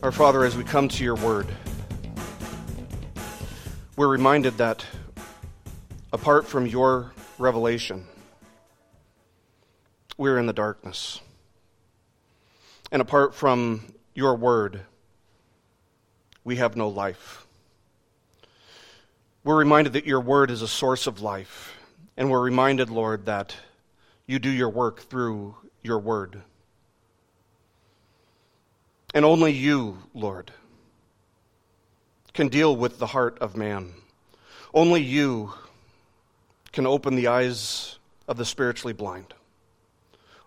Our Father, as we come to your word, we're reminded that apart from your revelation, we're in the darkness. And apart from your word, we have no life. We're reminded that your word is a source of life. And we're reminded, Lord, that you do your work through your word. And only you, Lord, can deal with the heart of man. Only you can open the eyes of the spiritually blind.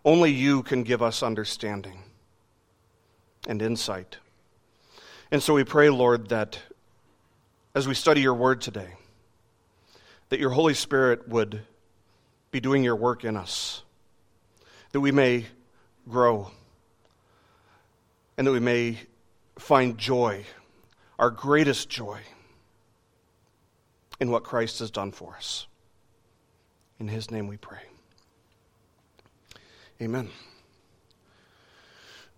Only you can give us understanding and insight. And so we pray, Lord, that as we study your word today, that your Holy Spirit would be doing your work in us, that we may grow, and that we may find joy, our greatest joy, in what Christ has done for us. In his name we pray. Amen.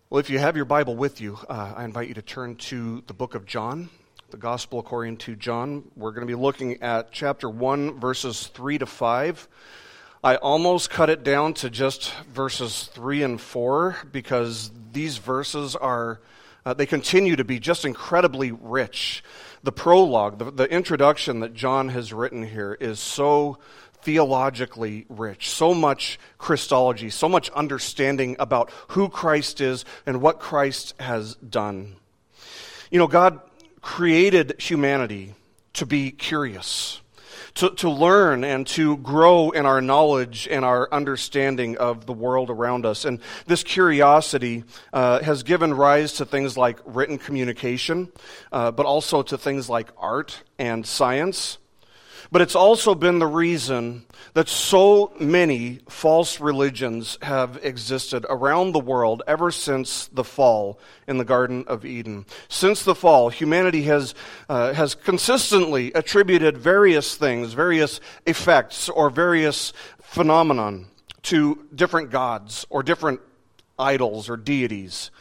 Well, if you have your Bible with you, uh, I invite you to turn to the book of John, the Gospel according to John. We're going to be looking at chapter 1, verses 3 to 5. I almost cut it down to just verses 3 and 4 because these verses are, uh, they continue to be just incredibly rich. The prologue, the, the introduction that John has written here is so theologically rich, so much Christology, so much understanding about who Christ is and what Christ has done. You know, God created humanity to be curious. To, to learn and to grow in our knowledge and our understanding of the world around us. And this curiosity uh, has given rise to things like written communication, uh, but also to things like art and science. But it's also been the reason that so many false religions have existed around the world ever since the fall in the Garden of Eden. Since the fall, humanity has, uh, has consistently attributed various things, various effects, or various phenomenon to different gods or different idols or deities.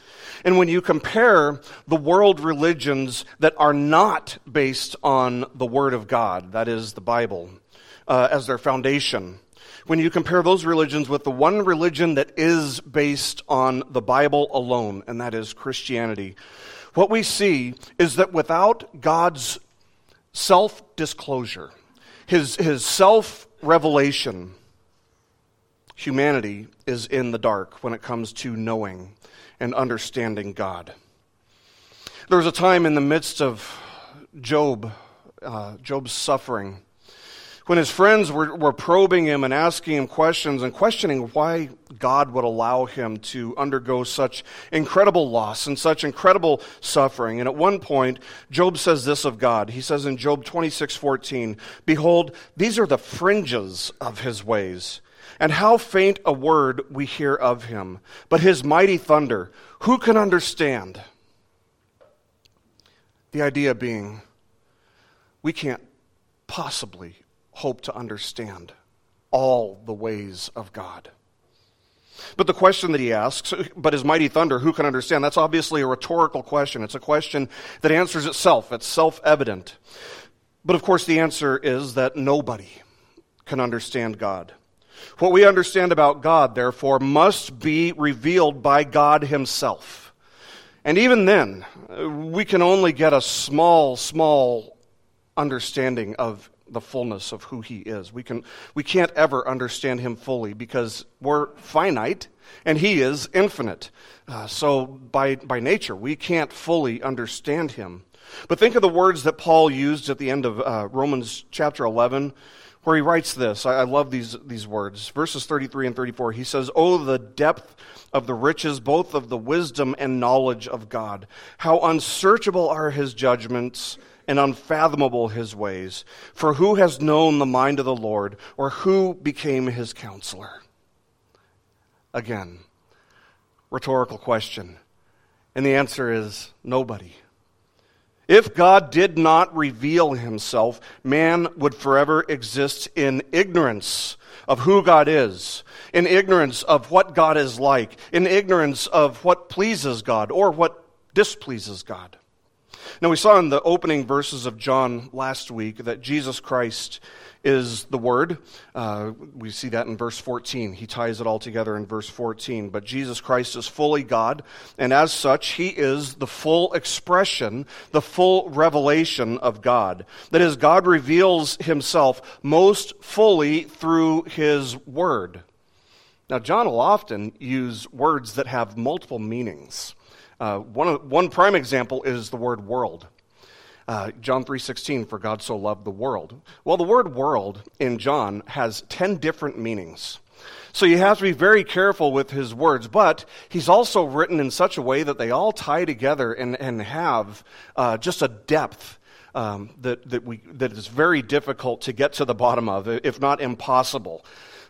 And when you compare the world religions that are not based on the Word of God, that is the Bible, uh, as their foundation, when you compare those religions with the one religion that is based on the Bible alone, and that is Christianity, what we see is that without God's self disclosure, his, his self revelation, humanity is in the dark when it comes to knowing and understanding God. There was a time in the midst of Job, uh, Job's suffering, when his friends were, were probing him and asking him questions and questioning why God would allow him to undergo such incredible loss and such incredible suffering. And at one point, Job says this of God. He says in Job 26 14, Behold, these are the fringes of his ways and how faint a word we hear of him. But his mighty thunder, who can understand? The idea being, we can't possibly hope to understand all the ways of God. But the question that he asks, but his mighty thunder, who can understand? That's obviously a rhetorical question. It's a question that answers itself. It's self evident. But of course, the answer is that nobody can understand God. What we understand about God, therefore, must be revealed by God Himself. And even then, we can only get a small, small understanding of the fullness of who He is. We, can, we can't ever understand Him fully because we're finite and He is infinite. Uh, so, by, by nature, we can't fully understand Him. But think of the words that Paul used at the end of uh, Romans chapter 11 where he writes this. I, I love these, these words. Verses 33 and 34. He says, Oh, the depth of the riches, both of the wisdom and knowledge of God. How unsearchable are his judgments and unfathomable his ways. For who has known the mind of the Lord, or who became his counselor? Again, rhetorical question. And the answer is nobody. If God did not reveal himself, man would forever exist in ignorance of who God is, in ignorance of what God is like, in ignorance of what pleases God or what displeases God. Now, we saw in the opening verses of John last week that Jesus Christ is the Word. Uh, we see that in verse 14. He ties it all together in verse 14. But Jesus Christ is fully God, and as such, He is the full expression, the full revelation of God. That is, God reveals Himself most fully through His Word. Now, John will often use words that have multiple meanings. Uh, one, one prime example is the word world. Uh, John 3:16 for God so loved the world. Well, the word world in John has 10 different meanings. So you have to be very careful with his words, but he's also written in such a way that they all tie together and, and have uh, just a depth um, that, that, we, that is very difficult to get to the bottom of, if not impossible.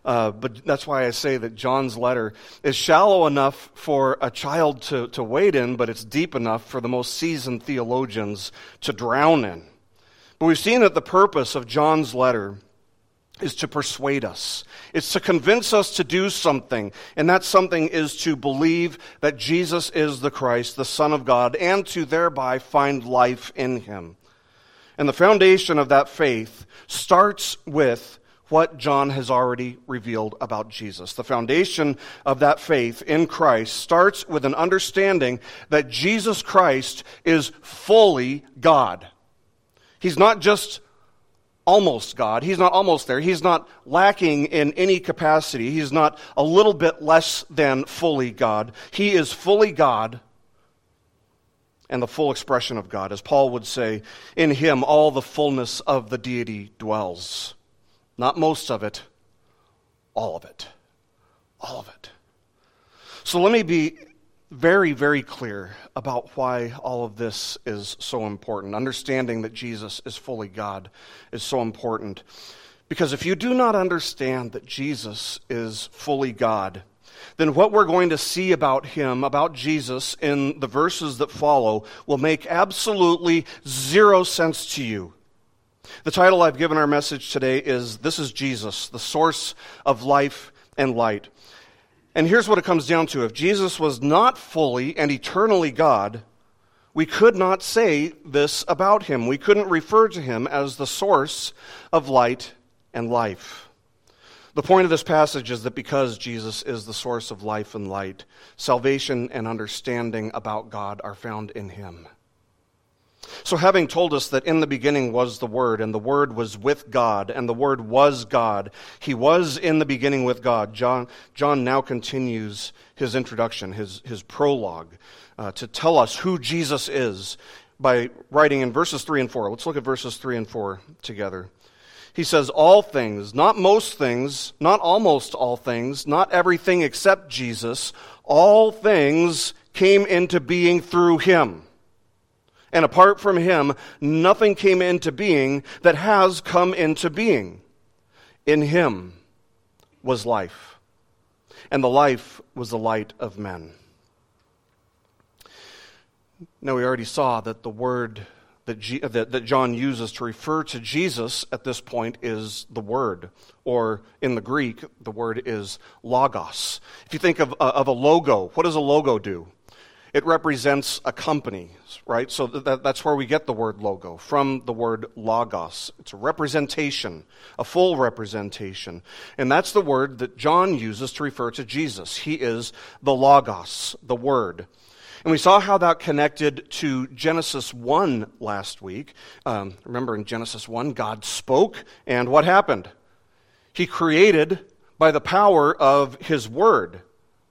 Uh, but that's why I say that John's letter is shallow enough for a child to, to wade in, but it's deep enough for the most seasoned theologians to drown in. But we've seen that the purpose of John's letter is to persuade us. It's to convince us to do something, and that something is to believe that Jesus is the Christ, the Son of God, and to thereby find life in him. And the foundation of that faith starts with what John has already revealed about Jesus. The foundation of that faith in Christ starts with an understanding that Jesus Christ is fully God. He's not just almost God. He's not almost there. He's not lacking in any capacity. He's not a little bit less than fully God. He is fully God and the full expression of God. As Paul would say, in him all the fullness of the deity dwells. Not most of it, all of it. All of it. So let me be very, very clear about why all of this is so important. Understanding that Jesus is fully God is so important. Because if you do not understand that Jesus is fully God, then what we're going to see about him, about Jesus, in the verses that follow will make absolutely zero sense to you. The title I've given our message today is This is Jesus, the source of life and light. And here's what it comes down to if Jesus was not fully and eternally God, we could not say this about him. We couldn't refer to him as the source of light and life. The point of this passage is that because Jesus is the source of life and light, salvation and understanding about God are found in him. So, having told us that in the beginning was the Word, and the Word was with God, and the Word was God, He was in the beginning with God. John, John now continues his introduction, his, his prologue, uh, to tell us who Jesus is by writing in verses 3 and 4. Let's look at verses 3 and 4 together. He says, All things, not most things, not almost all things, not everything except Jesus, all things came into being through Him and apart from him, nothing came into being that has come into being. In him was life, and the life was the light of men. Now, we already saw that the word that, G, that, that, John uses to refer to Jesus at this point is the Word, or in the Greek, the word is logos. If you think of, uh, of a logo, what does a logo do? It represents a company, right? So that, that's where we get the word logo, from the word logos. It's a representation, a full representation. And that's the word that John uses to refer to Jesus. He is the logos, the word. And we saw how that connected to Genesis 1 last week. Um, remember in Genesis 1, God spoke, and what happened? He created by the power of his word.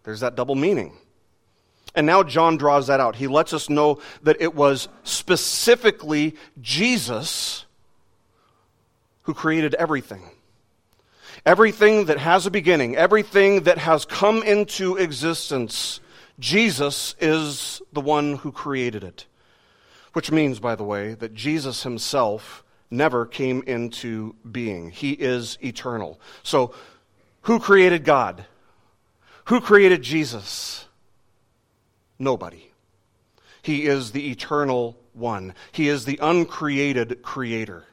There's that double meaning. And now John draws that out. He lets us know that it was specifically Jesus who created everything. Everything that has a beginning, everything that has come into existence, Jesus is the one who created it. Which means, by the way, that Jesus himself never came into being. He is eternal. So, who created God? Who created Jesus? Nobody. He is the eternal one, He is the uncreated creator.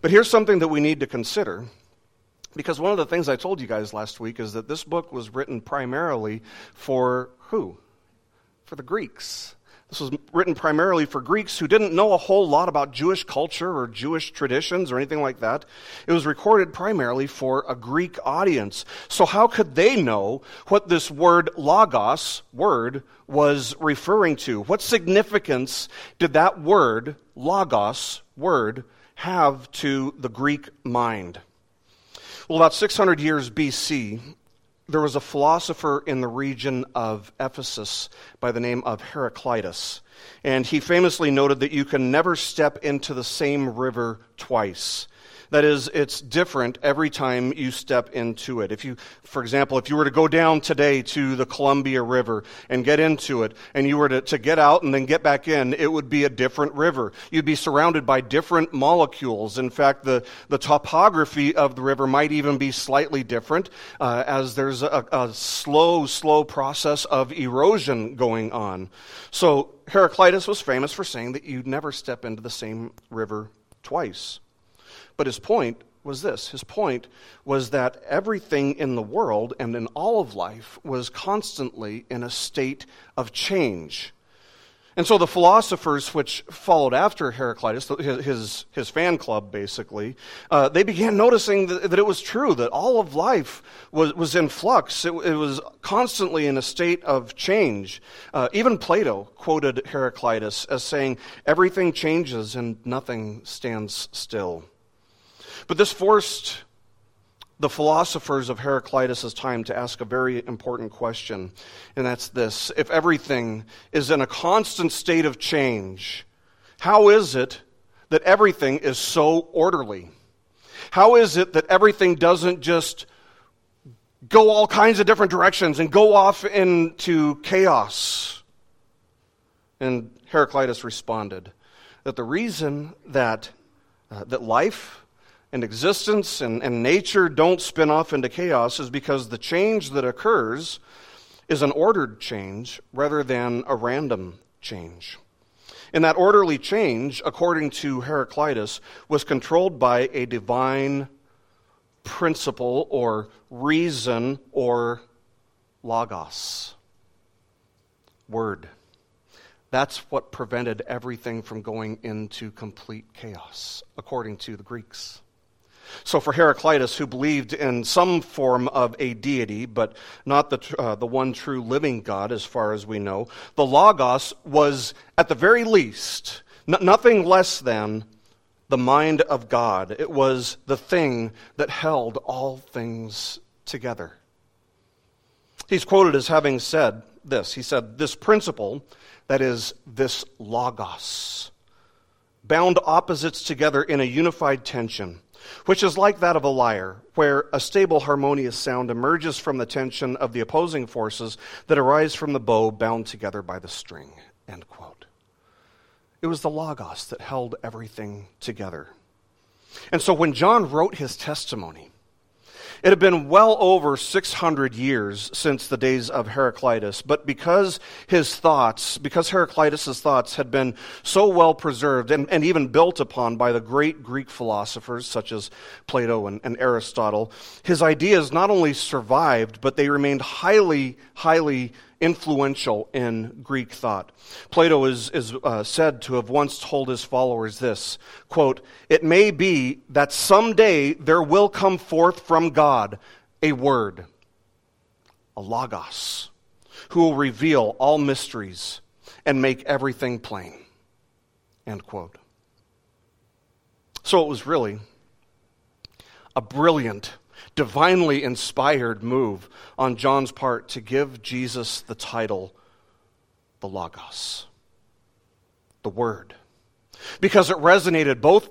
But here's something that we need to consider. Because one of the things I told you guys last week is that this book was written primarily for who? For the Greeks. This was written primarily for Greeks who didn't know a whole lot about Jewish culture or Jewish traditions or anything like that. It was recorded primarily for a Greek audience. So, how could they know what this word logos, word, was referring to? What significance did that word, logos, word, have to the Greek mind? Well, about 600 years BC, there was a philosopher in the region of Ephesus by the name of Heraclitus. And he famously noted that you can never step into the same river twice. That is, it's different every time you step into it. If you, for example, if you were to go down today to the Columbia River and get into it, and you were to, to get out and then get back in, it would be a different river. You'd be surrounded by different molecules. In fact, the, the topography of the river might even be slightly different, uh, as there's a, a slow, slow process of erosion going on. So Heraclitus was famous for saying that you'd never step into the same river twice. But his point was this his point was that everything in the world and in all of life was constantly in a state of change. And so the philosophers which followed after Heraclitus, his, his fan club basically, uh, they began noticing that, that, it was true, that all of life was, was in flux. It, it was constantly in a state of change. Uh, even Plato quoted Heraclitus as saying, Everything changes and nothing stands still. But this forced the philosophers of Heraclitus' time to ask a very important question, and that's this If everything is in a constant state of change, how is it that everything is so orderly? How is it that everything doesn't just go all kinds of different directions and go off into chaos? And Heraclitus responded that the reason that, uh, that life and existence and, and nature don't spin off into chaos is because the change that occurs is an ordered change rather than a random change. And that orderly change, according to Heraclitus, was controlled by a divine principle or reason or logos. Word. That's what prevented everything from going into complete chaos, according to the Greeks. So, for Heraclitus, who believed in some form of a deity, but not the, uh, the one true living God, as far as we know, the Logos was, at the very least, n- nothing less than the mind of God. It was the thing that held all things together. He's quoted as having said this He said, This principle, that is, this Logos, bound opposites together in a unified tension which is like that of a lyre, where a stable, harmonious sound emerges from the tension of the opposing forces that arise from the bow bound together by the string. End quote. It was the Logos that held everything together. And so when John wrote his testimony, it had been well over 600 years since the days of Heraclitus, but because his thoughts, because Heraclitus' thoughts had been so well preserved and, and even built upon by the great Greek philosophers such as Plato and, and Aristotle, his ideas not only survived, but they remained highly, highly influential in Greek thought. Plato is, is uh, said to have once told his followers this quote, It may be that someday there will come forth from God a word, a logos, who will reveal all mysteries and make everything plain. End quote. So it was really a brilliant divinely inspired move on John's part to give Jesus the title, the Logos, the Word. Because it resonated both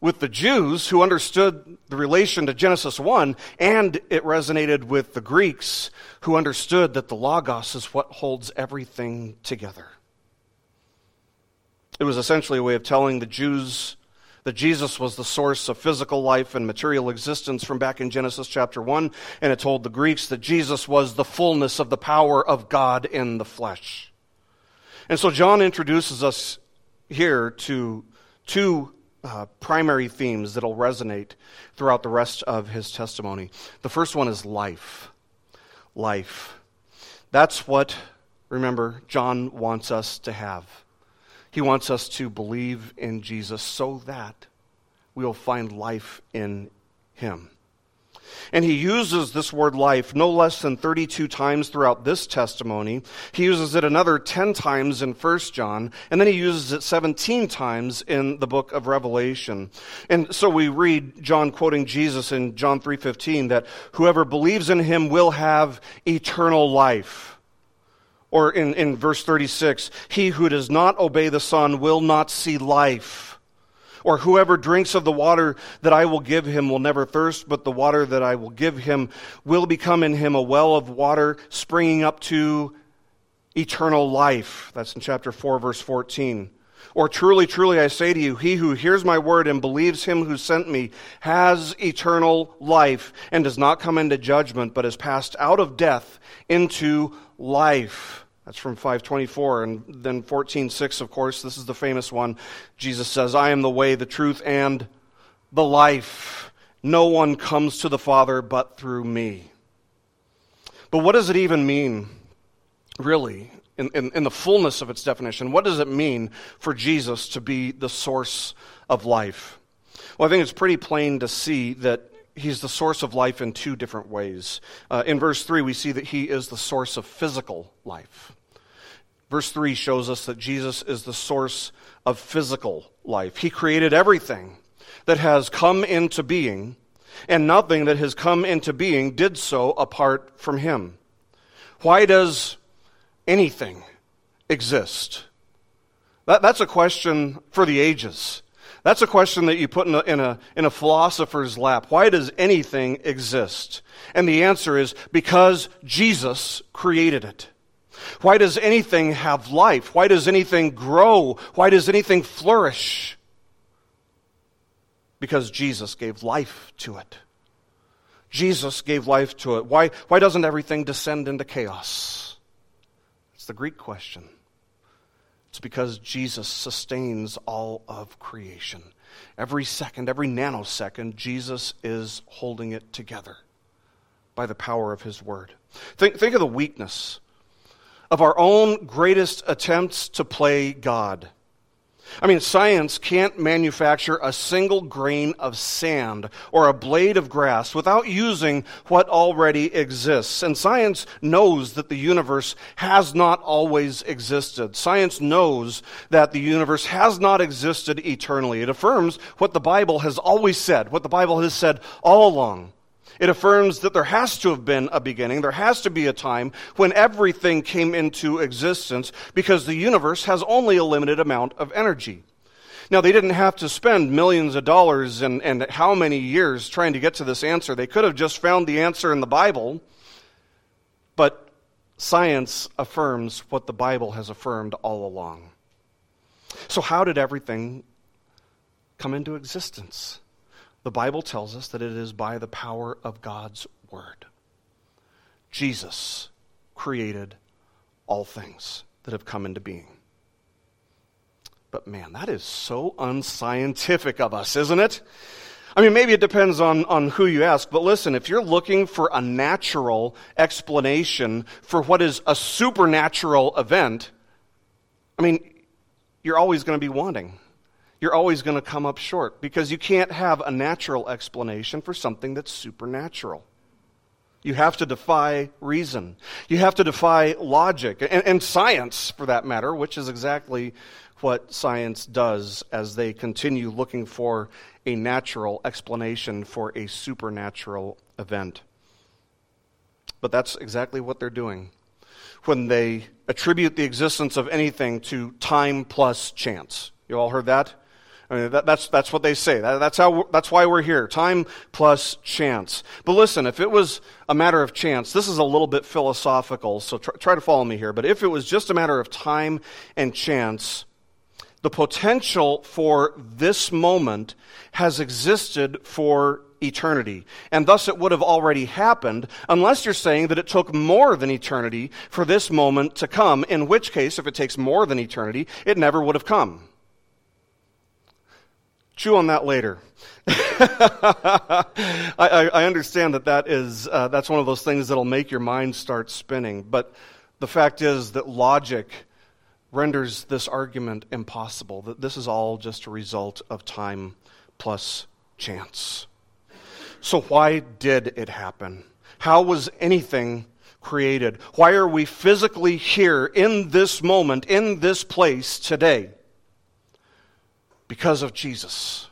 with the Jews who understood the relation to Genesis 1, and it resonated with the Greeks who understood that the Logos is what holds everything together. It was essentially a way of telling the Jews that Jesus was the source of physical life and material existence from back in Genesis chapter 1, and it told the Greeks that Jesus was the fullness of the power of God in the flesh. And so John introduces us here to two uh, primary themes that'll resonate throughout the rest of his testimony. The first one is life. Life. That's what remember, John wants us to have. He wants us to believe in Jesus so that we will find life in him. And he uses this word life no less than 32 times throughout this testimony. He uses it another 10 times in 1 John, and then he uses it 17 times in the book of Revelation. And so we read John quoting Jesus in John 3:15 that whoever believes in him will have eternal life. Or in, in verse 36, he who does not obey the Son will not see life or whoever drinks of the water that I will give him will never thirst, but the water that I will give him will become in him a well of water springing up to eternal life. That's in chapter 4, verse 14. Or truly, truly, I say to you, he who hears my word and believes him who sent me has eternal life and does not come into judgment, but is passed out of death into life. That's from 524. And then 14.6, of course, this is the famous one. Jesus says, I am the way, the truth, and the life. No one comes to the Father but through me. But what does it even mean, really, in, in, in, the fullness of its definition? What does it mean for Jesus to be the source of life? Well, I think it's pretty plain to see that he's the source of life in two different ways. Uh, in verse 3, we see that he is the source of physical life. Verse 3 shows us that Jesus is the source of physical life. He created everything that has come into being, and nothing that has come into being did so apart from him. Why does anything exist? That, that's a question for the ages. That's a question that you put in a, in, a, in a philosopher's lap. Why does anything exist? And the answer is because Jesus created it. Why does anything have life? Why does anything grow? Why does anything flourish? Because Jesus gave life to it. Jesus gave life to it. Why, why doesn't everything descend into chaos? It's the Greek question. It's because Jesus sustains all of creation. Every second, every nanosecond, Jesus is holding it together by the power of his word. Think, think of the weakness of our own greatest attempts to play God. I mean, science can't manufacture a single grain of sand or a blade of grass without using what already exists. And science knows that the universe has not always existed. Science knows that the universe has not existed eternally. It affirms what the Bible has always said, what the Bible has said all along. It affirms that there has to have been a beginning. There has to be a time when everything came into existence because the universe has only a limited amount of energy. Now, they didn't have to spend millions of dollars and, and how many years trying to get to this answer. They could have just found the answer in the Bible. But science affirms what the Bible has affirmed all along. So, how did everything come into existence? The Bible tells us that it is by the power of God's Word. Jesus created all things that have come into being. But man, that is so unscientific of us, isn't it? I mean, maybe it depends on, on who you ask, but listen, if you're looking for a natural explanation for what is a supernatural event, I mean, you're always going to be wanting you're always going to come up short because you can't have a natural explanation for something that's supernatural. You have to defy reason. You have to defy logic and, and, science, for that matter, which is exactly what science does as they continue looking for a natural explanation for a supernatural event. But that's exactly what they're doing when they attribute the existence of anything to time plus chance. You all heard that? I mean, that, that's, that's what they say. That, that's, how, that's why we're here. Time plus chance. But listen, if it was a matter of chance, this is a little bit philosophical, so try, try to follow me here. But if it was just a matter of time and chance, the potential for this moment has existed for eternity. And thus it would have already happened, unless you're saying that it took more than eternity for this moment to come, in which case, if it takes more than eternity, it never would have come. Chew on that later. I, I, I, understand that that is uh, that's one of those things that'll make your mind start spinning. But The fact is that logic renders this argument impossible, that this is all just a result of time plus chance. So, why did it happen? How was anything created? Why are we physically here in this moment, in this place today? Because of Jesus.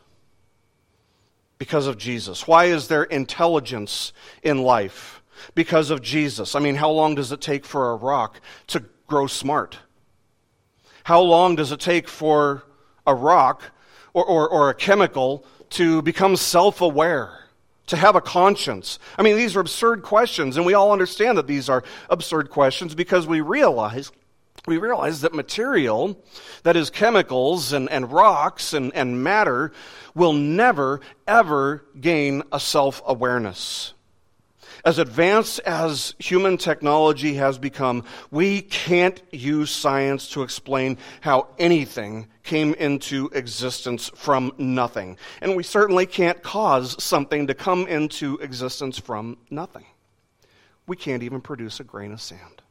Because of Jesus. Why is there intelligence in life? Because of Jesus. I mean, how long does it take for a rock to grow smart? How long does it take for a rock or, or, or a chemical to become self aware? to have a conscience? I mean, these are absurd questions, and we all understand that these are absurd questions because we realize we realize that material, that is chemicals and, and rocks and, and matter, will never, ever gain a self awareness. As advanced as human technology has become, we can't use science to explain how anything came into existence from nothing. And we certainly can't cause something to come into existence from nothing. We can't even produce a grain of sand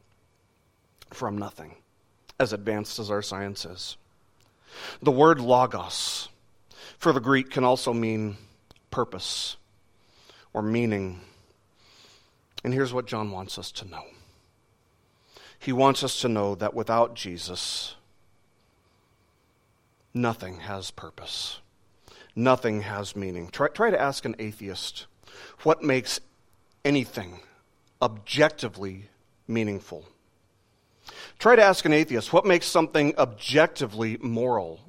from nothing, as advanced as our science is. The word logos for the Greek can also mean purpose or meaning and here's what John wants us to know he wants us to know that without Jesus, nothing has purpose, nothing has meaning. Try, try to ask an atheist what makes anything objectively meaningful. Try to ask an atheist what makes something objectively moral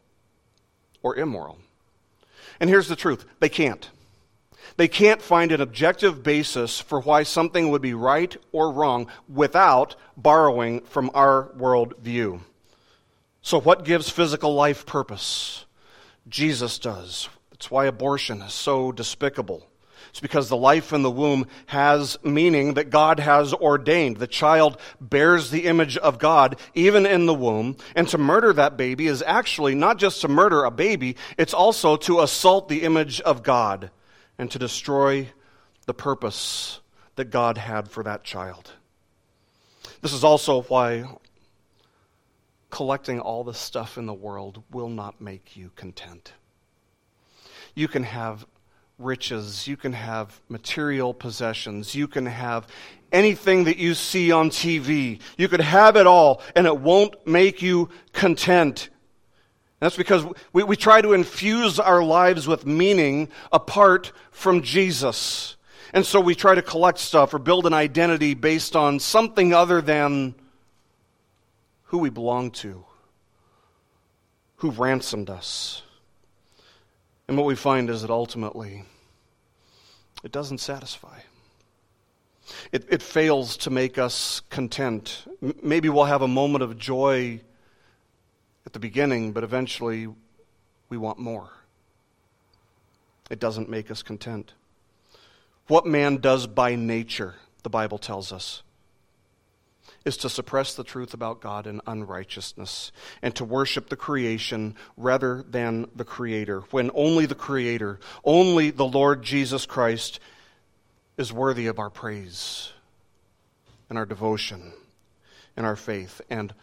or immoral. And here's the truth they can't. They can't find an objective basis for why something would be right or wrong without borrowing from our worldview. So, what gives physical life purpose? Jesus does. That's why abortion is so despicable. It's because the life in the womb has meaning that God has ordained. The child bears the image of God even in the womb. And to murder that baby is actually not just to murder a baby, it's also to assault the image of God and to destroy the purpose that God had for that child. This is also why collecting all the stuff in the world will not make you content. You can have riches, you can have material possessions, you can have anything that you see on TV. You could have it all, and it won't make you content. That's because we, we try to infuse our lives with meaning apart from Jesus. And so we try to collect stuff or build an identity based on something other than who we belong to, who ransomed us. And what we find is that ultimately, it doesn't satisfy. It, it fails to make us content. Maybe we'll have a moment of joy at the beginning, but eventually we want more. It doesn't make us content. What man does by nature, the Bible tells us, is to suppress the truth about God in unrighteousness and to worship the creation rather than the Creator, when only the Creator, only the Lord Jesus Christ, is worthy of our praise and our devotion and our faith and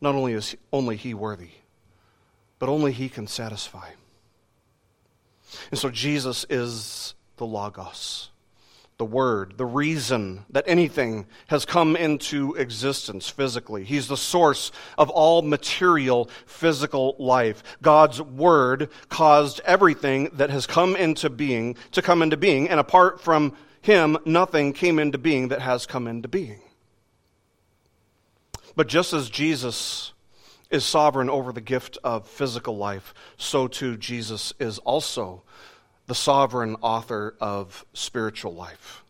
not only is only He worthy, but only He can satisfy. And so Jesus is the Logos, the Word, the reason that anything has come into existence physically. He's the source of all material physical life. God's Word caused everything that has come into being to come into being, and apart from Him, nothing came into being that has come into being. But just as Jesus is sovereign over the gift of physical life, so too Jesus is also the sovereign author of spiritual life.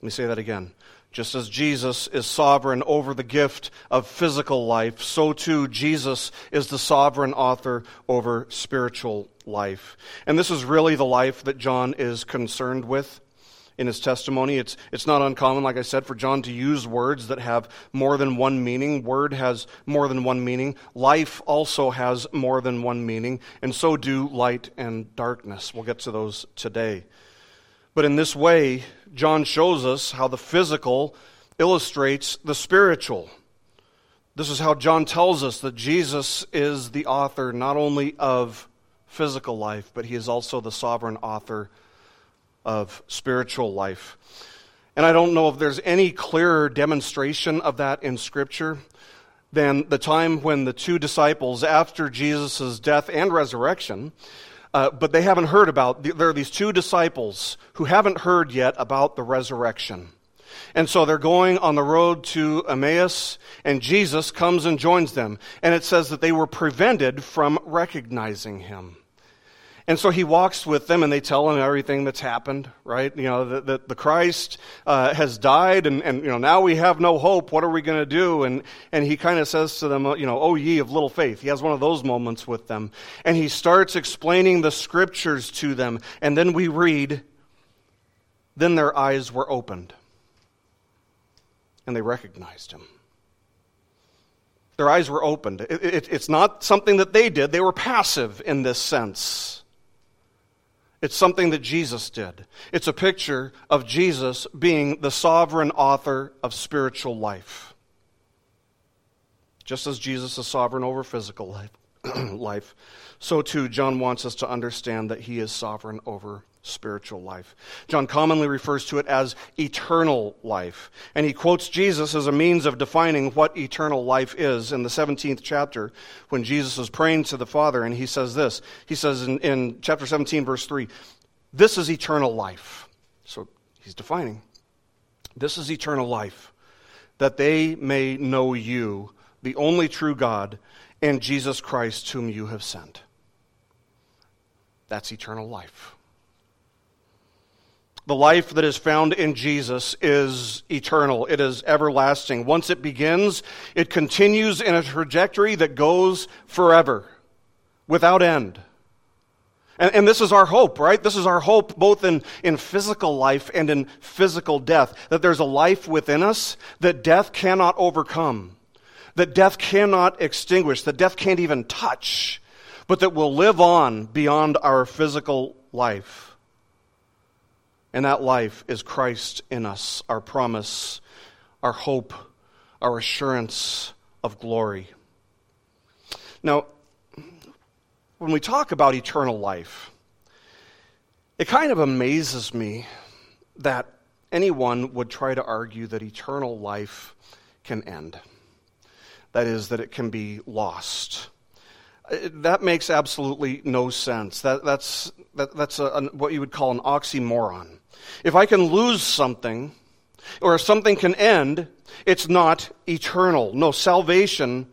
Let me say that again. Just as Jesus is sovereign over the gift of physical life, so too Jesus is the sovereign author over spiritual life. And this is really the life that John is concerned with in his testimony. It's, it's not uncommon, like I said, for John to use words that have more than one meaning. Word has more than one meaning. Life also has more than one meaning, and so do light and darkness. We'll get to those today. But in this way, John shows us how the physical illustrates the spiritual. This is how John tells us that Jesus is the author not only of physical life, but he is also the sovereign author of spiritual life. And I don't know if there's any clearer demonstration of that in Scripture than the time when the two disciples, after Jesus' death and resurrection, uh, but they haven't heard about, there are these two disciples who haven't heard yet about the resurrection. And so they're going on the road to Emmaus, and Jesus comes and joins them. And it says that they were prevented from recognizing him. And so he walks with them and they tell him everything that's happened, right? You know, that, that the Christ uh, has died and, and, you know, now we have no hope. What are we going to do? And, and he kind of says to them, you know, oh ye of little faith. He has one of those moments with them. And he starts explaining the scriptures to them. And then we read, then their eyes were opened and they recognized him. Their eyes were opened. It, it, it's not something that they did, they were passive in this sense. It's something that Jesus did. It's a picture of Jesus being the sovereign author of spiritual life. Just as Jesus is sovereign over physical life, life, so too John wants us to understand that he is sovereign over spiritual life. John commonly refers to it as eternal life. And he quotes Jesus as a means of defining what eternal life is in the 17th chapter when Jesus is praying to the Father. And he says this He says in, in chapter 17, verse 3, This is eternal life. So he's defining. This is eternal life, that they may know you, the only true God, and Jesus Christ, whom you have sent. That's eternal life. The life that is found in Jesus is eternal. It is everlasting. Once it begins, it continues in a trajectory that goes forever, without end. And, and, this is our hope, right? This is our hope both in, in physical life and in physical death. That there's a life within us that death cannot overcome, that death cannot extinguish, that death can't even touch, but that will live on beyond our physical life. And that life is Christ in us, our promise, our hope, our assurance of glory. Now, when we talk about eternal life, it kind of amazes me that anyone would try to argue that eternal life can end. That is, that it can be lost. That makes absolutely no sense. That, that's, that, that's a, a, what you would call an oxymoron. If I can lose something, or if something can end, it's not eternal. No, salvation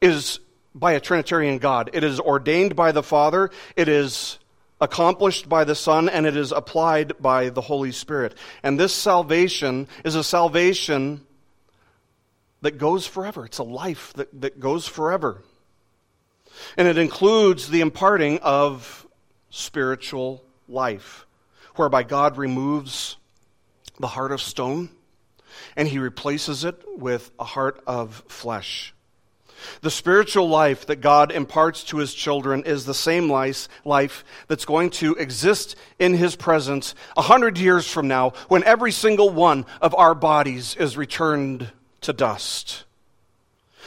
is by a Trinitarian God. It is ordained by the Father, it is accomplished by the Son, and it is applied by the Holy Spirit. And this salvation is a salvation that goes forever. It's a life that, that goes forever. And it includes the imparting of spiritual life whereby God removes the heart of stone and he replaces it with a heart of flesh. The spiritual life that God imparts to his children is the same life, that's going to exist in his presence a hundred years from now when every single one of our bodies is returned to dust.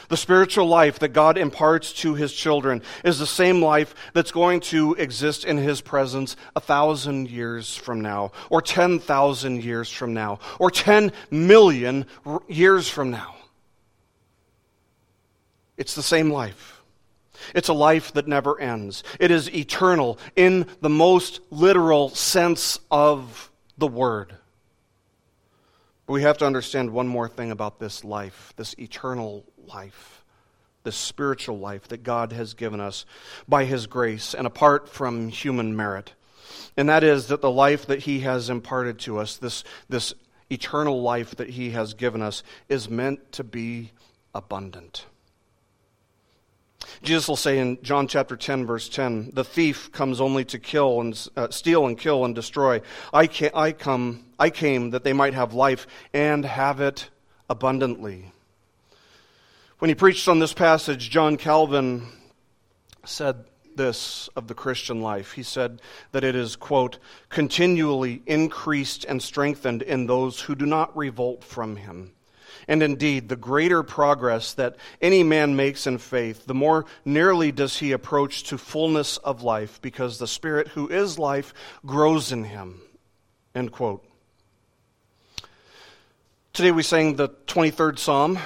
The spiritual life that God imparts to his children is the same life that's going to exist in his presence a thousand years from now, or 10,000 years from now, or 10 million years from now. It's the same life. It's a life that never ends. It is eternal in the most literal sense of the word. But we have to understand one more thing about this life, this eternal life, this spiritual life that God has given us by His grace and apart from human merit. And that is that the life that He has imparted to us, this, this eternal life that He has given us, is meant to be abundant. Jesus will say in John chapter 10, verse 10, the thief comes only to kill and uh, steal and kill and destroy. I, ca- I, come, I came that they might have life and have it abundantly. When he preached on this passage, John Calvin said this of the Christian life. He said that it is, quote, continually increased and strengthened in those who do not revolt from him And indeed, the greater progress that any man makes in faith, the more nearly does he approach to fullness of life, because the Spirit who is life grows in him. End quote. Today we sang the 23rd Psalm.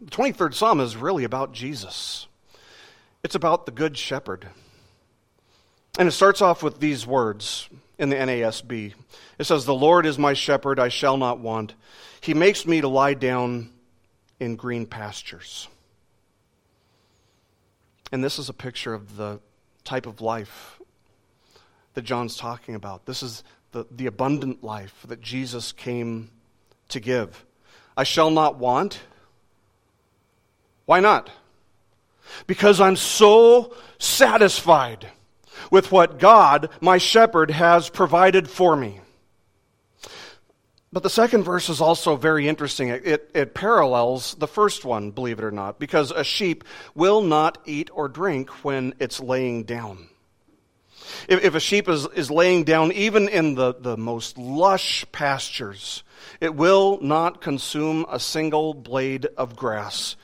The 23rd Psalm is really about Jesus, it's about the Good Shepherd. And it starts off with these words in the NASB. It says, The Lord is my shepherd, I shall not want. He makes me to lie down in green pastures. And this is a picture of the type of life that John's talking about. This is the, the abundant life that Jesus came to give. I shall not want. Why not? Because I'm so satisfied with what God, my shepherd, has provided for me. But the second verse is also very interesting. It, it, parallels the first one, believe it or not, because a sheep will not eat or drink when it's laying down. If, if a sheep is, is laying down, even in the, the most lush pastures, it will not consume a single blade of grass,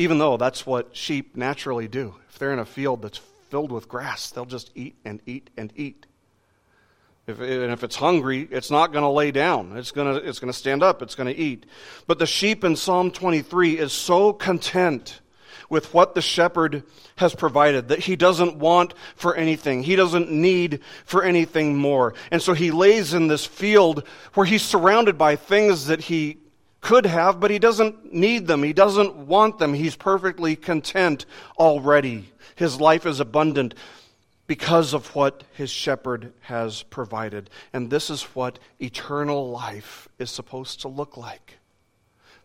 even though that's what sheep naturally do. If they're in a field that's filled with grass, they'll just eat and eat and eat. If, and if it's hungry, it's not going to lay down. It's going to it's going to stand up. It's going to eat. But the sheep in Psalm 23 is so content with what the shepherd has provided, that he doesn't want for anything. He doesn't need for anything more. And so he lays in this field where he's surrounded by things that he could have, but he doesn't need them. He doesn't want them. He's perfectly content already. His life is abundant because of what his shepherd has provided. And this is what eternal life is supposed to look like.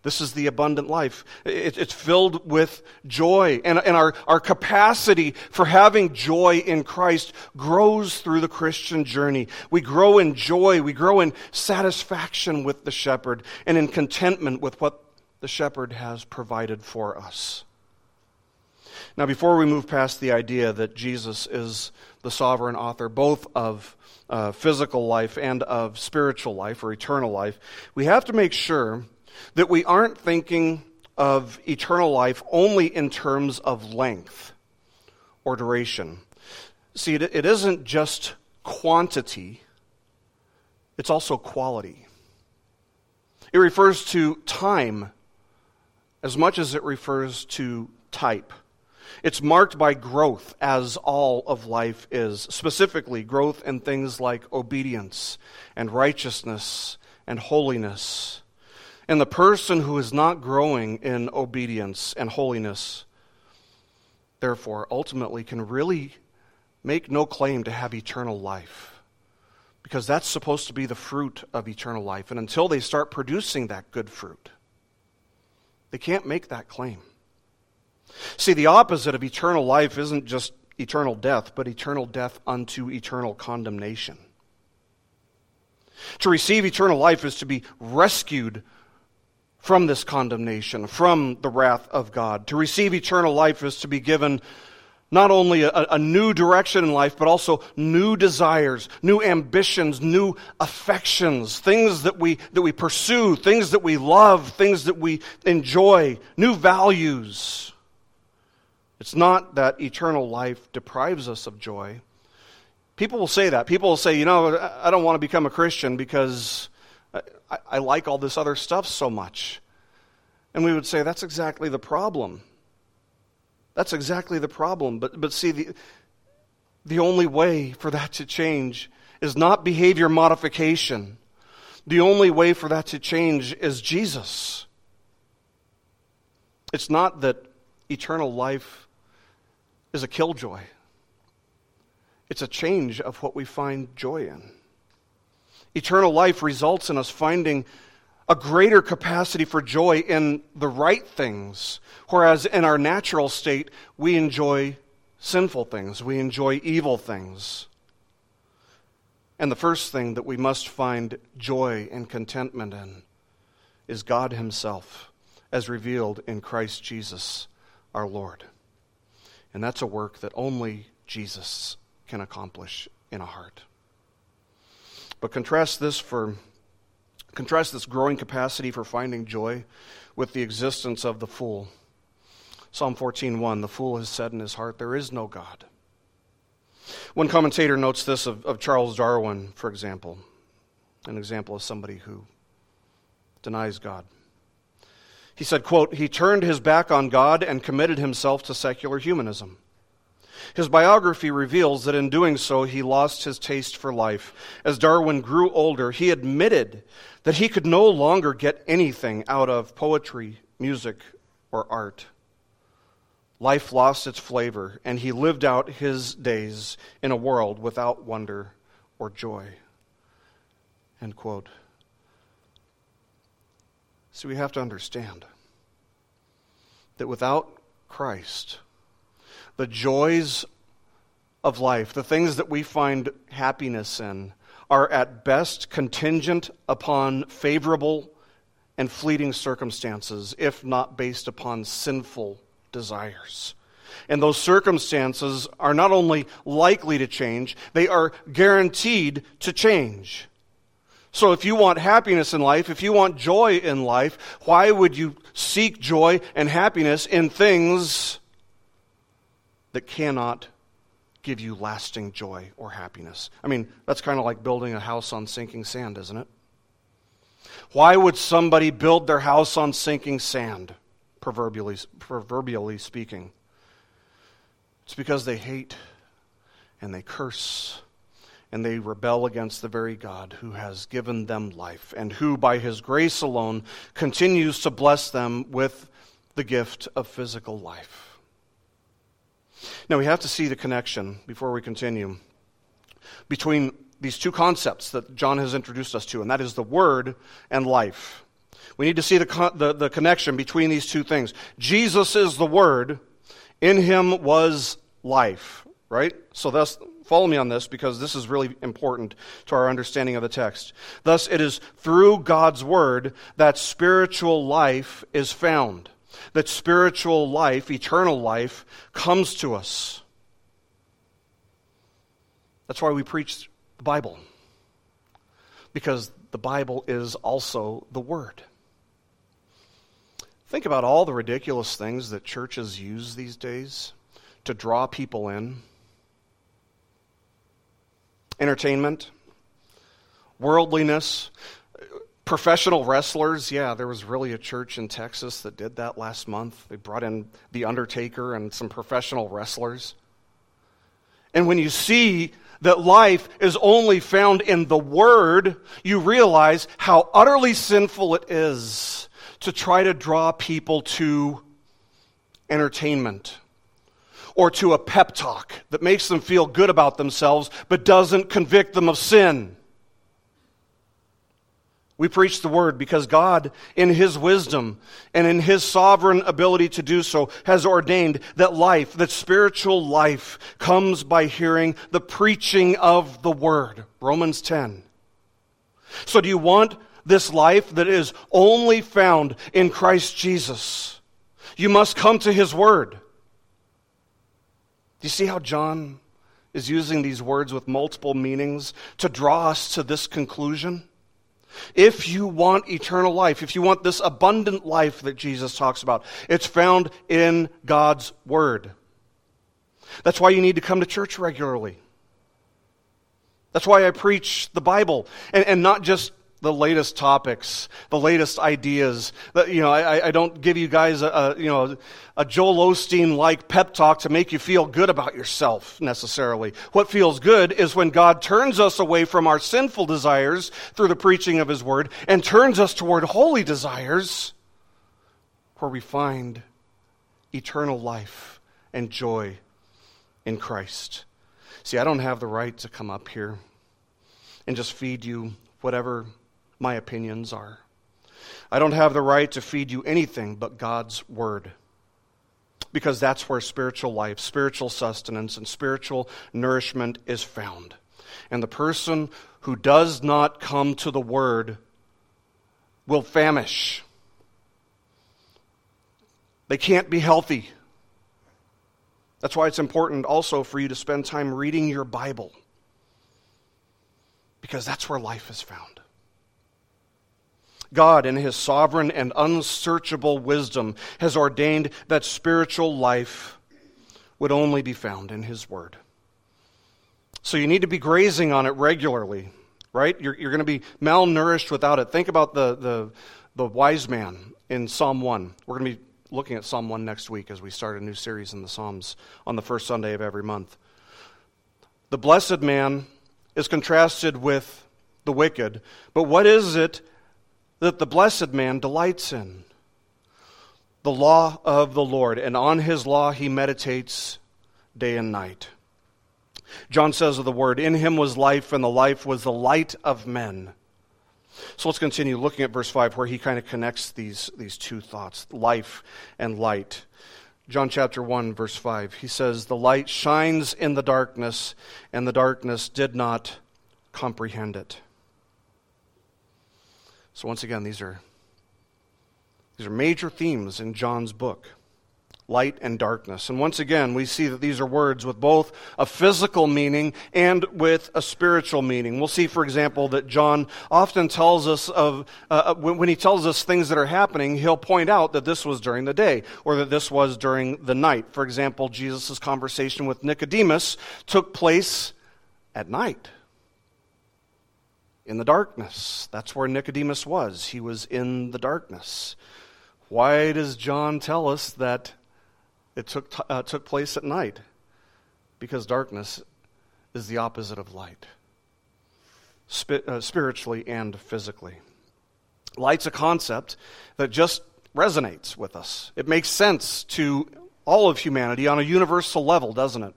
This is the abundant life. it's filled with joy. And, and our, our capacity for having joy in Christ grows through the Christian journey. We grow in joy. We grow in satisfaction with the shepherd and in contentment with what the shepherd has provided for us. Now, before we move past the idea that Jesus is the sovereign author both of uh, physical life and of spiritual life or eternal life, we have to make sure that we aren't thinking of eternal life only in terms of length or duration. See, it, it isn't just quantity, it's also quality. It refers to time as much as it refers to type. It's marked by growth, as all of life is, specifically, growth in things like obedience and righteousness and holiness and the person who is not growing in obedience and holiness, therefore, ultimately can really make no claim to have eternal life. Because that's supposed to be the fruit of eternal life. And until they start producing that good fruit, they can't make that claim. See, the opposite of eternal life isn't just eternal death, but eternal death unto eternal condemnation. To receive eternal life is to be rescued from this condemnation, from the wrath of God. To receive eternal life is to be given not only a, a, new direction in life, but also new desires, new ambitions, new affections, things that we, that we pursue, things that we love, things that we enjoy, new values. It's not that eternal life deprives us of joy. People will say that. People will say, you know, I don't want to become a Christian because I, I like all this other stuff so much. And we would say, that's exactly the problem. That's exactly the problem. But, but see, the, the only way for that to change is not behavior modification. The only way for that to change is Jesus. It's not that eternal life is a killjoy, it's a change of what we find joy in. Eternal life results in us finding a greater capacity for joy in the right things, whereas in our natural state, we enjoy sinful things, we enjoy evil things. And the first thing that we must find joy and contentment in is God Himself, as revealed in Christ Jesus our Lord. And that's a work that only Jesus can accomplish in a heart. But contrast this for Contrast this growing capacity for finding joy with the existence of the fool. Psalm 14:1 The fool has said in his heart there is no God. One commentator notes this of, of Charles Darwin, for example, an example of somebody who denies God. He said, quote, he turned his back on God and committed himself to secular humanism. His biography reveals that in doing so, he lost his taste for life. As Darwin grew older, he admitted that he could no longer get anything out of poetry, music, or art. Life lost its flavor, and he lived out his days in a world without wonder or joy. End quote. So we have to understand that without Christ, the joys of life, the things that we find happiness in, are at best contingent upon favorable and fleeting circumstances, if not based upon sinful desires. And those circumstances are not only likely to change, they are guaranteed to change. So if you want happiness in life, if you want joy in life, why would you seek joy and happiness in things that cannot give you lasting joy or happiness? I mean, that's kind of like building a house on sinking sand, isn't it? Why would somebody build their house on sinking sand, proverbially, proverbially speaking? It's because they hate and they curse and they rebel against the very God who has given them life and who, by his grace alone, continues to bless them with the gift of physical life. Now, we have to see the connection before we continue between these two concepts that John has introduced us to, and that is the Word and life. We need to see the, the, the connection between these two things. Jesus is the Word, in him was life, right? So, thus, Follow me on this because this is really important to our understanding of the text. Thus, it is through God's word that spiritual life is found. That spiritual life, eternal life, comes to us. That's why we preach the Bible. Because the Bible is also the Word. Think about all the ridiculous things that churches use these days to draw people in entertainment, worldliness, professional wrestlers. Yeah, there was really a church in Texas that did that last month. They brought in The Undertaker and some professional wrestlers. And when you see that life is only found in the Word, you realize how utterly sinful it is to try to draw people to entertainment or to a pep talk that makes them feel good about themselves but doesn't convict them of sin. We preach the word because God, in His wisdom and in His sovereign ability to do so, has ordained that life, that spiritual life, comes by hearing the preaching of the word. Romans 10. So, do you want this life that is only found in Christ Jesus? You must come to His word. Do you see how John is using these words with multiple meanings to draw us to this conclusion? If you want eternal life, if you want this abundant life that Jesus talks about, it's found in God's Word. That's why you need to come to church regularly. That's why I preach the Bible, and, and not just the latest topics, the latest ideas. You know, I, I don't give you guys a, a you know a Joel Osteen like pep talk to make you feel good about yourself necessarily. What feels good is when God turns us away from our sinful desires through the preaching of His Word and turns us toward holy desires, where we find eternal life and joy in Christ. See, I don't have the right to come up here and just feed you whatever my opinions are. I don't have the right to feed you anything but God's Word. Because that's where spiritual life, spiritual sustenance, and spiritual nourishment is found. And the person who does not come to the Word will famish. They can't be healthy. That's why it's important also for you to spend time reading your Bible, because that's where life is found. God, in his sovereign and unsearchable wisdom, has ordained that spiritual life would only be found in his word. So you need to be grazing on it regularly, right? You're, you're going to be malnourished without it. Think about the, the, the wise man in Psalm 1. We're going to be looking at Psalm 1 next week as we start a new series in the Psalms on the first Sunday of every month. The blessed man is contrasted with the wicked, but what is it that the blessed man delights in? The law of the Lord, and on his law he meditates day and night. John says of the word, In him was life, and the life was the light of men. So let's continue looking at verse 5, where he kind of connects these, these two thoughts life and light. John chapter 1, verse 5, he says, The light shines in the darkness, and the darkness did not comprehend it. So, once again, these are, these are major themes in John's book light and darkness. And once again, we see that these are words with both a physical meaning and with a spiritual meaning. We'll see, for example, that John often tells us of, uh, uh when he tells us things that are happening, he'll point out that this was during the day or that this was during the night. For example, Jesus' conversation with Nicodemus took place at night. In the darkness. That's where Nicodemus was. He was in the darkness. Why does John tell us that it took, uh, took place at night because darkness is the opposite of light, Sp- uh, spiritually and physically. Light's a concept that just resonates with us. It makes sense to all of humanity on a universal level, doesn't it?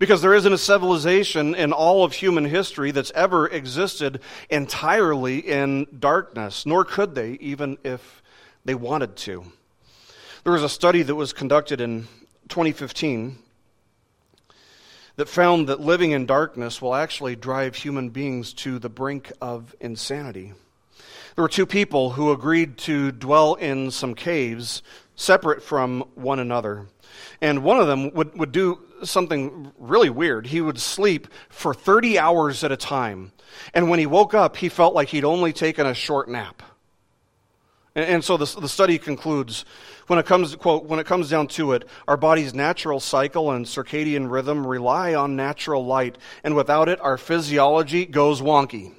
Because there isn't a civilization in all of human history that's ever existed entirely in darkness, nor could they, even if they wanted to. There was a study that was conducted in 2015 that found that living in darkness will actually drive human beings to the brink of insanity. There were two people who agreed to dwell in some caves separate from one another. And one of them would, would do something really weird. He would sleep for 30 hours at a time. And when he woke up, he felt like he'd only taken a short nap. And, and so the, the study concludes when it comes quote when it comes down to it our body's natural cycle and circadian rhythm rely on natural light and without it our physiology goes wonky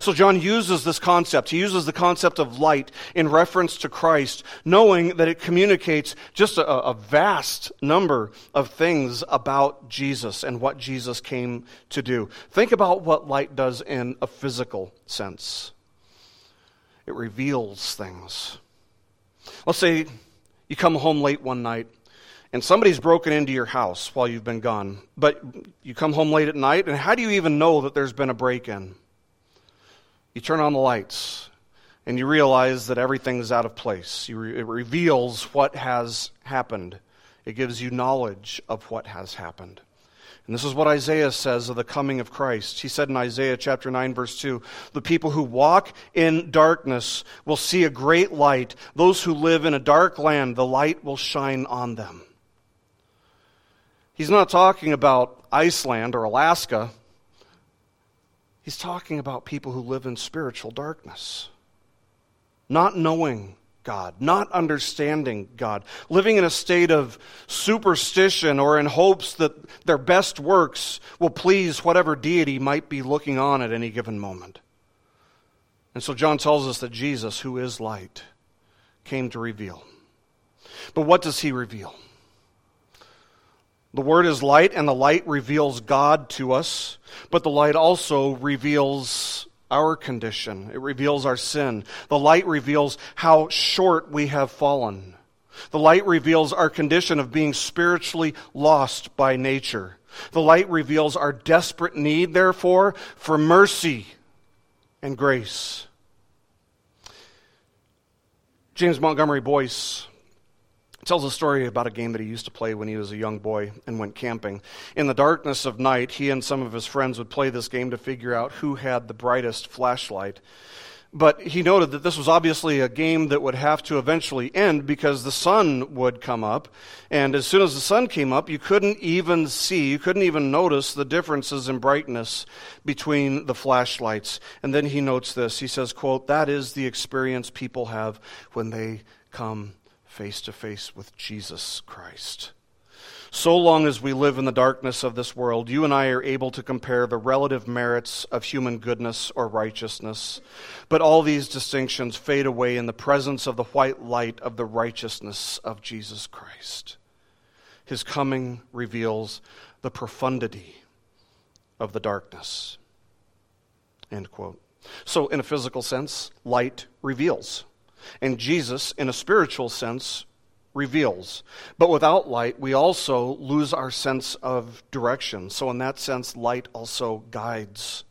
so John uses this concept. He uses the concept of light in reference to Christ, knowing that it communicates just a, a, vast number of things about Jesus and what Jesus came to do. Think about what light does in a physical sense. It reveals things. Let's say you come home late one night and somebody's broken into your house while you've been gone, but you come home late at night, and how do you even know that there's been a break in? You turn on the lights and you realize that everything's out of place. Re- it reveals what has happened, it gives you knowledge of what has happened. And this is what Isaiah says of the coming of Christ. He said in Isaiah chapter 9 verse 2, "The people who walk in darkness will see a great light. Those who live in a dark land, the light will shine on them." He's not talking about Iceland or Alaska. He's talking about people who live in spiritual darkness, not knowing God, not understanding God, living in a state of superstition or in hopes that their best works will please whatever deity might be looking on at any given moment. And so John tells us that Jesus, who is light, came to reveal. But what does he reveal? The Word is light, and the light reveals God to us, but the light also reveals our condition, it reveals our sin. The light reveals how short we have fallen. The light reveals our condition of being spiritually lost by nature. The light reveals our desperate need, therefore, for mercy and grace. James Montgomery Boice tells a story about a game that he used to play when he was a young boy and went camping. In the darkness of night, he and some of his friends would play this game to figure out who had the brightest flashlight. But he noted that this was obviously a game that would have to eventually end because the sun would come up. And as soon as the sun came up, you couldn't even see, you couldn't even notice the differences in brightness between the flashlights. And then he notes this. He says, quote, that is the experience people have when they come face to face with Jesus Christ. So long as we live in the darkness of this world, you and I are able to compare the relative merits of human goodness or righteousness. But all these distinctions fade away in the presence of the white light of the righteousness of Jesus Christ. His coming reveals the profundity of the darkness. End quote. So, in a physical sense, light reveals. And Jesus, in a spiritual sense, reveals. But without light, we also lose our sense of direction. So, in that sense, light also guides.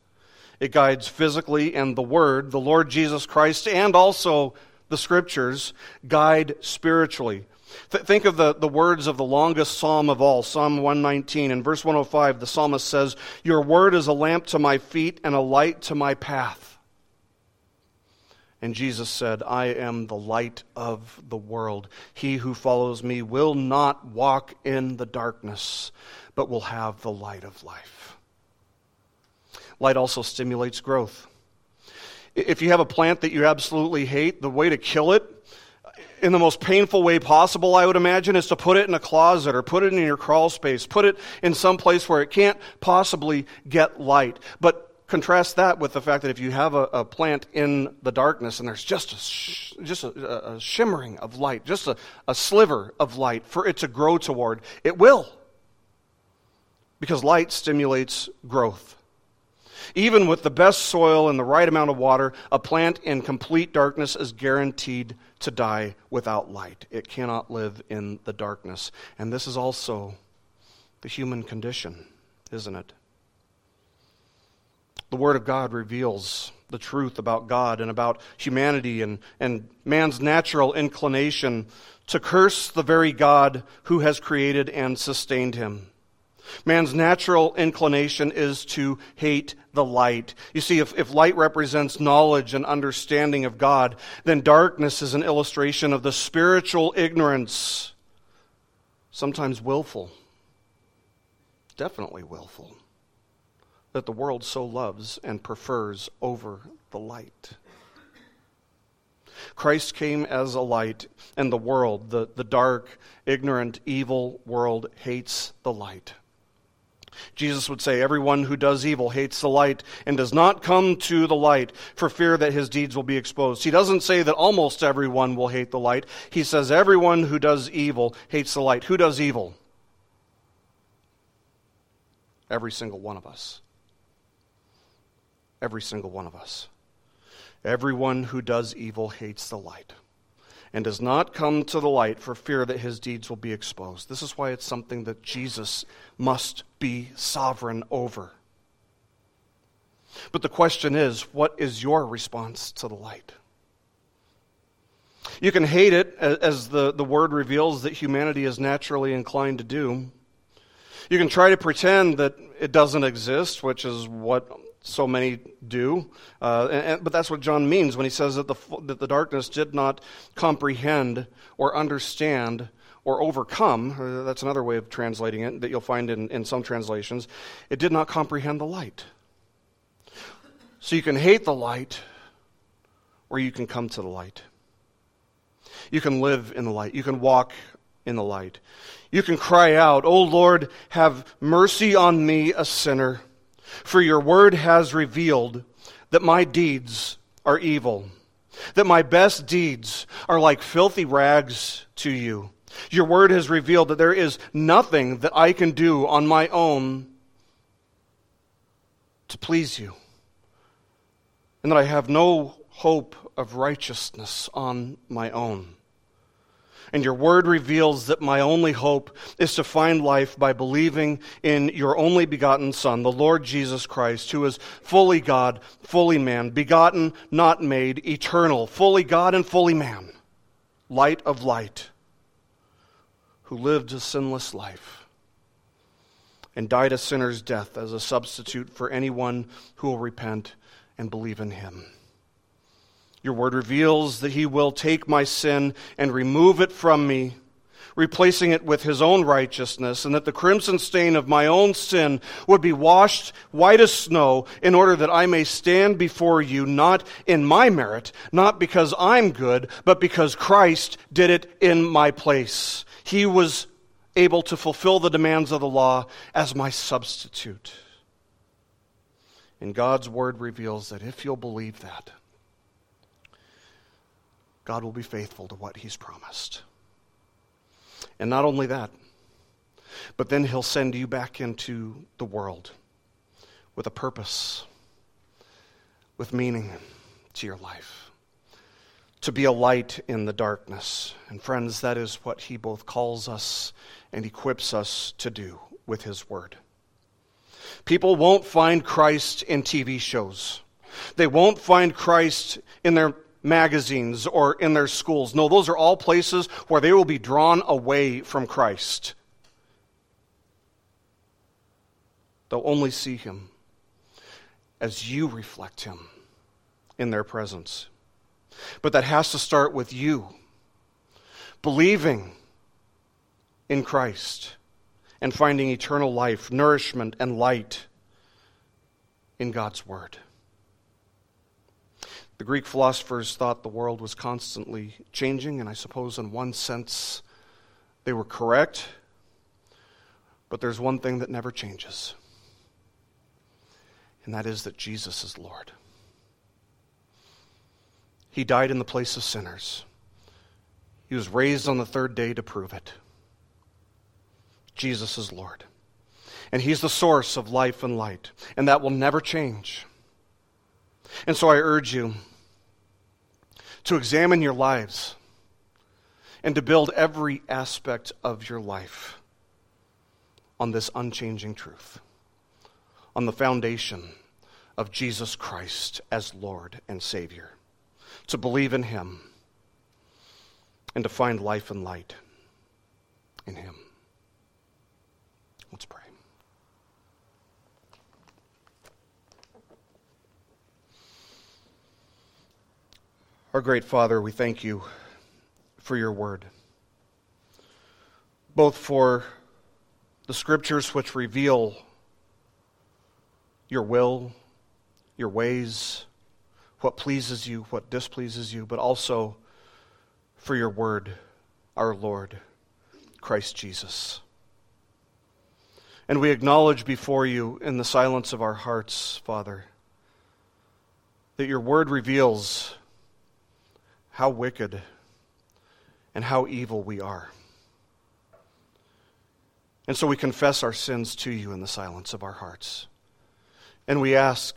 It guides physically, and the Word, the Lord Jesus Christ, and also the Scriptures guide spiritually. Th- think of the, the words of the longest psalm of all, Psalm 119. In verse 105, the psalmist says, Your word is a lamp to my feet and a light to my path. And Jesus said, I am the light of the world. He who follows me will not walk in the darkness, but will have the light of life. Light also stimulates growth. If you have a plant that you absolutely hate, the way to kill it, in the most painful way possible, I would imagine, is to put it in a closet or put it in your crawl space, put it in some place where it can't possibly get light. But contrast that with the fact that if you have a, a plant in the darkness and there's just a, sh- just a, a, shimmering of light, just a, a sliver of light for it to grow toward, it will. Because light stimulates growth. Even with the best soil and the right amount of water, a plant in complete darkness is guaranteed to die without light. It cannot live in the darkness. And this is also the human condition, isn't it? The Word of God reveals the truth about God and about humanity and, and man's natural inclination to curse the very God who has created and sustained him. Man's natural inclination is to hate the light. You see, if, if light represents knowledge and understanding of God, then darkness is an illustration of the spiritual ignorance, sometimes willful, definitely willful that the world so loves and prefers over the light. Christ came as a light, and the world, the, the dark, ignorant, evil world, hates the light. Jesus would say, Everyone who does evil hates the light and does not come to the light for fear that his deeds will be exposed. He doesn't say that almost everyone will hate the light. He says, Everyone who does evil hates the light. Who does evil? Every single one of us. Every single one of us. Everyone who does evil hates the light and does not come to the light for fear that his deeds will be exposed. This is why it's something that Jesus must be sovereign over. But the question is what is your response to the light? You can hate it, as the, the word reveals that humanity is naturally inclined to do. You can try to pretend that it doesn't exist, which is what so many do. Uh, and, but that's what John means when he says that the, that the darkness did not comprehend or understand or overcome. Uh, that's another way of translating it that you'll find in, in some translations. It did not comprehend the light. So you can hate the light or you can come to the light. You can live in the light. You can walk in the light. You can cry out, O Lord, have mercy on me, a sinner. For your word has revealed that my deeds are evil, that my best deeds are like filthy rags to you. Your word has revealed that there is nothing that I can do on my own to please you, and that I have no hope of righteousness on my own. And your word reveals that my only hope is to find life by believing in your only begotten Son, the Lord Jesus Christ, who is fully God, fully man, begotten, not made, eternal, fully God and fully man, light of light, who lived a sinless life and died a sinner's death as a substitute for anyone who will repent and believe in him. Your word reveals that he will take my sin and remove it from me, replacing it with his own righteousness, and that the crimson stain of my own sin would be washed white as snow, in order that I may stand before you not in my merit, not because I'm good, but because Christ did it in my place. He was able to fulfill the demands of the law as my substitute. And God's word reveals that if you'll believe that, God will be faithful to what he's promised. And not only that, but then he'll send you back into the world with a purpose, with meaning to your life, to be a light in the darkness. And friends, that is what he both calls us and equips us to do with his word. People won't find Christ in TV shows. They won't find Christ in their magazines or in their schools. No, those are all places where they will be drawn away from Christ. They'll only see him as you reflect him in their presence. But that has to start with you believing in Christ and finding eternal life, nourishment, and light in God's Word. The Greek philosophers thought the world was constantly changing, and I suppose in one sense they were correct. But there's one thing that never changes, and that is that Jesus is Lord. He died in the place of sinners. He was raised on the third day to prove it. Jesus is Lord. And He's the source of life and light, and that will never change. And so I urge you to examine your lives and to build every aspect of your life on this unchanging truth, on the foundation of Jesus Christ as Lord and Savior, to believe in Him and to find life and light in Him. Let's pray. Our great Father, we thank you for your word, both for the scriptures which reveal your will, your ways, what pleases you, what displeases you, but also for your word, our Lord, Christ Jesus. And we acknowledge before you in the silence of our hearts, Father, that your word reveals how wicked and how evil we are. And so we confess our sins to you in the silence of our hearts. And we ask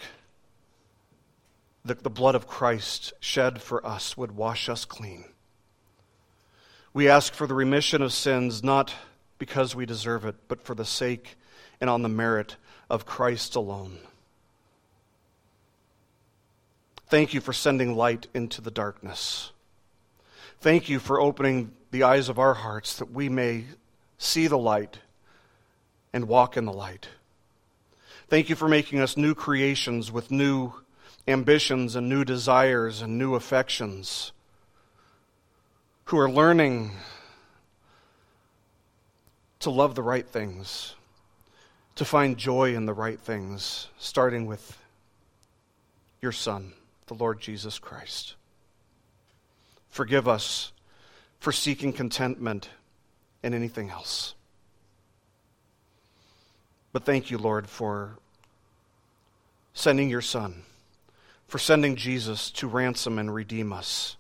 that the blood of Christ shed for us would wash us clean. We ask for the remission of sins not because we deserve it, but for the sake and on the merit of Christ alone. Thank you for sending light into the darkness. Thank you for opening the eyes of our hearts that we may see the light and walk in the light. Thank you for making us new creations with new ambitions and new desires and new affections, who are learning to love the right things, to find joy in the right things, starting with your Son the Lord Jesus Christ. Forgive us for seeking contentment in anything else. But thank you, Lord, for sending your Son, for sending Jesus to ransom and redeem us,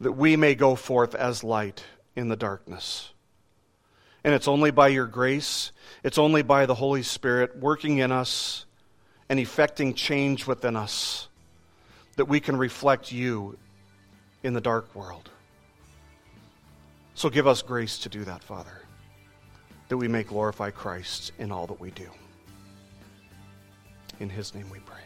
that we may go forth as light in the darkness. And it's only by your grace, it's only by the Holy Spirit working in us and effecting change within us that we can reflect you in the dark world. So give us grace to do that, Father, that we may glorify Christ in all that we do. In his name we pray.